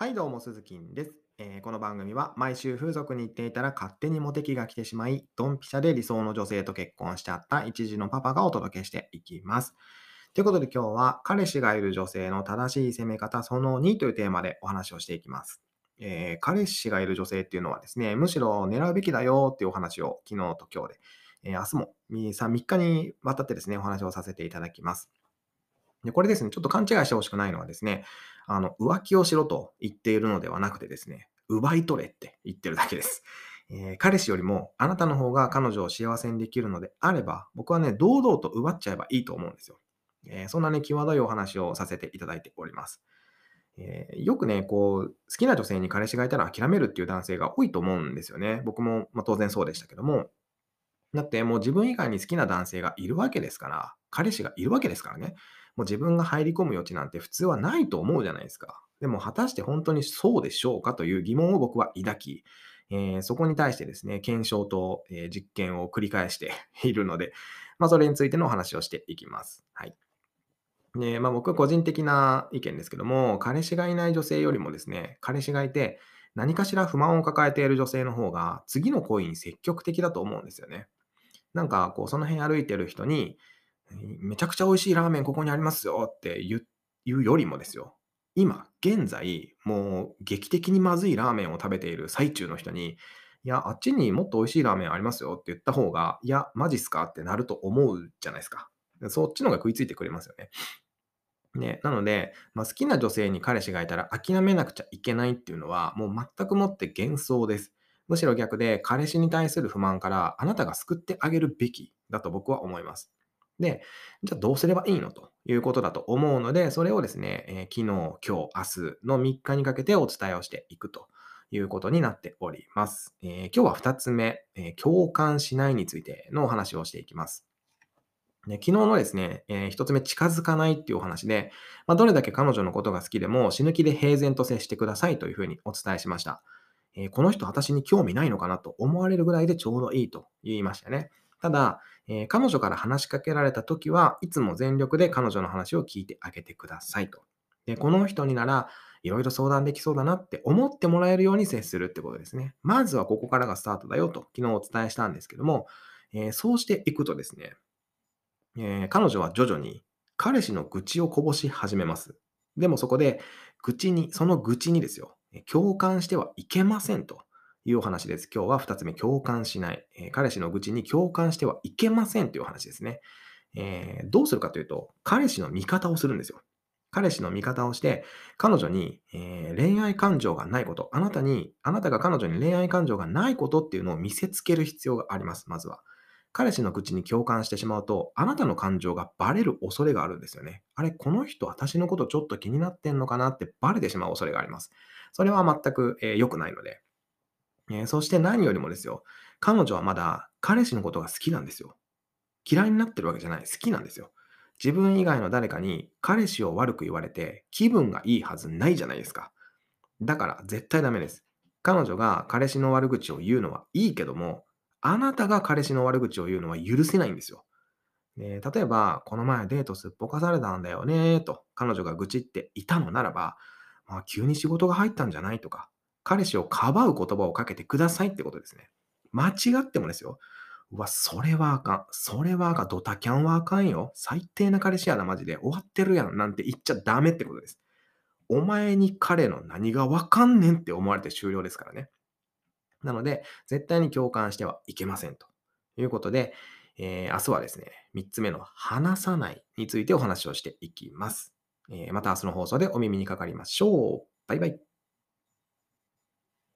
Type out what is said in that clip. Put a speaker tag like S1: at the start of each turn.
S1: はい、どうも、鈴木です、えーこの番組は毎週風俗に行っていたら勝手にモテ期が来てしまい、ドンピシャで理想の女性と結婚しちゃった一児のパパがお届けしていきます。ということで今日は彼氏がいる女性の正しい攻め方その2というテーマでお話をしていきます。えー彼氏がいる女性っていうのはですね、むしろ狙うべきだよっていうお話を昨日と今日で、えー明日も 3, 3日にわたってですね、お話をさせていただきます。で、これですね、ちょっと勘違いしてほしくないのはですね、あの、浮気をしろと言っているのではなくてですね、奪い取れって言ってるだけです。えー彼氏よりもあなたの方が彼女を幸せにできるのであれば、僕はね、堂々と奪っちゃえばいいと思うんですよ。えーそんなね、際どいお話をさせていただいております。えーよくね、こう、好きな女性に彼氏がいたら諦めるっていう男性が多いと思うんですよね。僕も、まあ、当然そうでしたけども、だってもう自分以外に好きな男性がいるわけですから、彼氏がいるわけですからね。もう自分が入り込む余地なんて普通はないと思うじゃないですか。でも果たして本当にそうでしょうかという疑問を僕は抱き、えーそこに対してですね、検証と、えー実験を繰り返しているので、まあ、それについてのお話をしていきます。はい。で、まあ、僕は個人的な意見ですけども、彼氏がいない女性よりもですね、彼氏がいて、何かしら不満を抱えている女性の方が、次の恋に積極的だと思うんですよね。なんか、こう、その辺歩いてる人に、めちゃくちゃ美味しいラーメンここにありますよって言うよりもですよ。今、現在、もう劇的にまずいラーメンを食べている最中の人に、いや、あっちにもっと美味しいラーメンありますよって言った方が、いや、マジっすか？ってなると思うじゃないですか。そっちの方が食いついてくれますよね。ね、なので、まあ、好きな女性に彼氏がいたら諦めなくちゃいけないっていうのは、もう全くもって幻想です。むしろ逆で、彼氏に対する不満からあなたが救ってあげるべきだと僕は思います。で、じゃあどうすればいいの？ということだと思うので、それをですね、えー昨日、今日、明日の3日にかけてお伝えをしていくということになっております。えー今日は2つ目、えー共感しないについてのお話をしていきます。で昨日のですね、え1つ目、近づかないっていうお話で、まあ、どれだけ彼女のことが好きでも死ぬ気で平然と接してくださいというふうにお伝えしました。えこの人私に興味ないのかなと思われるぐらいでちょうどいいと言いましたね。ただ、えー彼女から話しかけられた時はいつも全力で彼女の話を聞いてあげてくださいと。で、この人にならいろいろ相談できそうだなって思ってもらえるように接するってことですね。まずはここからがスタートだよと昨日お伝えしたんですけども、えーそうしていくとですね、えー彼女は徐々に彼氏の愚痴をこぼし始めます。でもそこで、愚痴に、その愚痴にですよ、共感してはいけませんというお話です。今日は2つ目、共感しない。えー彼氏の愚痴に共感してはいけませんというお話ですね。えーどうするかというと、彼氏の味方をするんですよ。彼氏の味方をして、彼女に、えー恋愛感情がないこと、あなたに、あなたが彼女に恋愛感情がないことっていうのを見せつける必要があります、まずは。彼氏の口に共感してしまうと、あなたの感情がバレる恐れがあるんですよね。あれ、この人私のことちょっと気になってんのかなってバレてしまう恐れがあります。それは全く良、えー良くないので。えそして何よりもですよ、彼女はまだ彼氏のことが好きなんですよ。嫌いになってるわけじゃない。好きなんですよ。自分以外の誰かに彼氏を悪く言われて気分がいいはずないじゃないですか。だから絶対ダメです。彼女が彼氏の悪口を言うのはいいけども、あなたが彼氏の悪口を言うのは許せないんですよ。で例えば、この前デートすっぽかされたんだよねと彼女が愚痴っていたのならば、まあ、急に仕事が入ったんじゃないとか、彼氏をかばう言葉をかけてくださいってことですね。間違ってもですよ。うわ、それはあかん。それはあかん。ドタキャンはあかんよ。最低な彼氏やな、マジで。終わってるやん。なんて言っちゃダメってことです。お前に彼の何がわかんねんって思われて終了ですからね。なので、絶対に共感してはいけませんということで、えー明日はですね、3つ目の話さないについてお話をしていきます。えーまた明日の放送でお耳にかかりましょう。バイバイ。